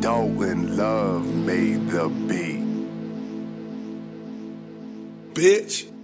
Dalton Love made the beat. Bitch.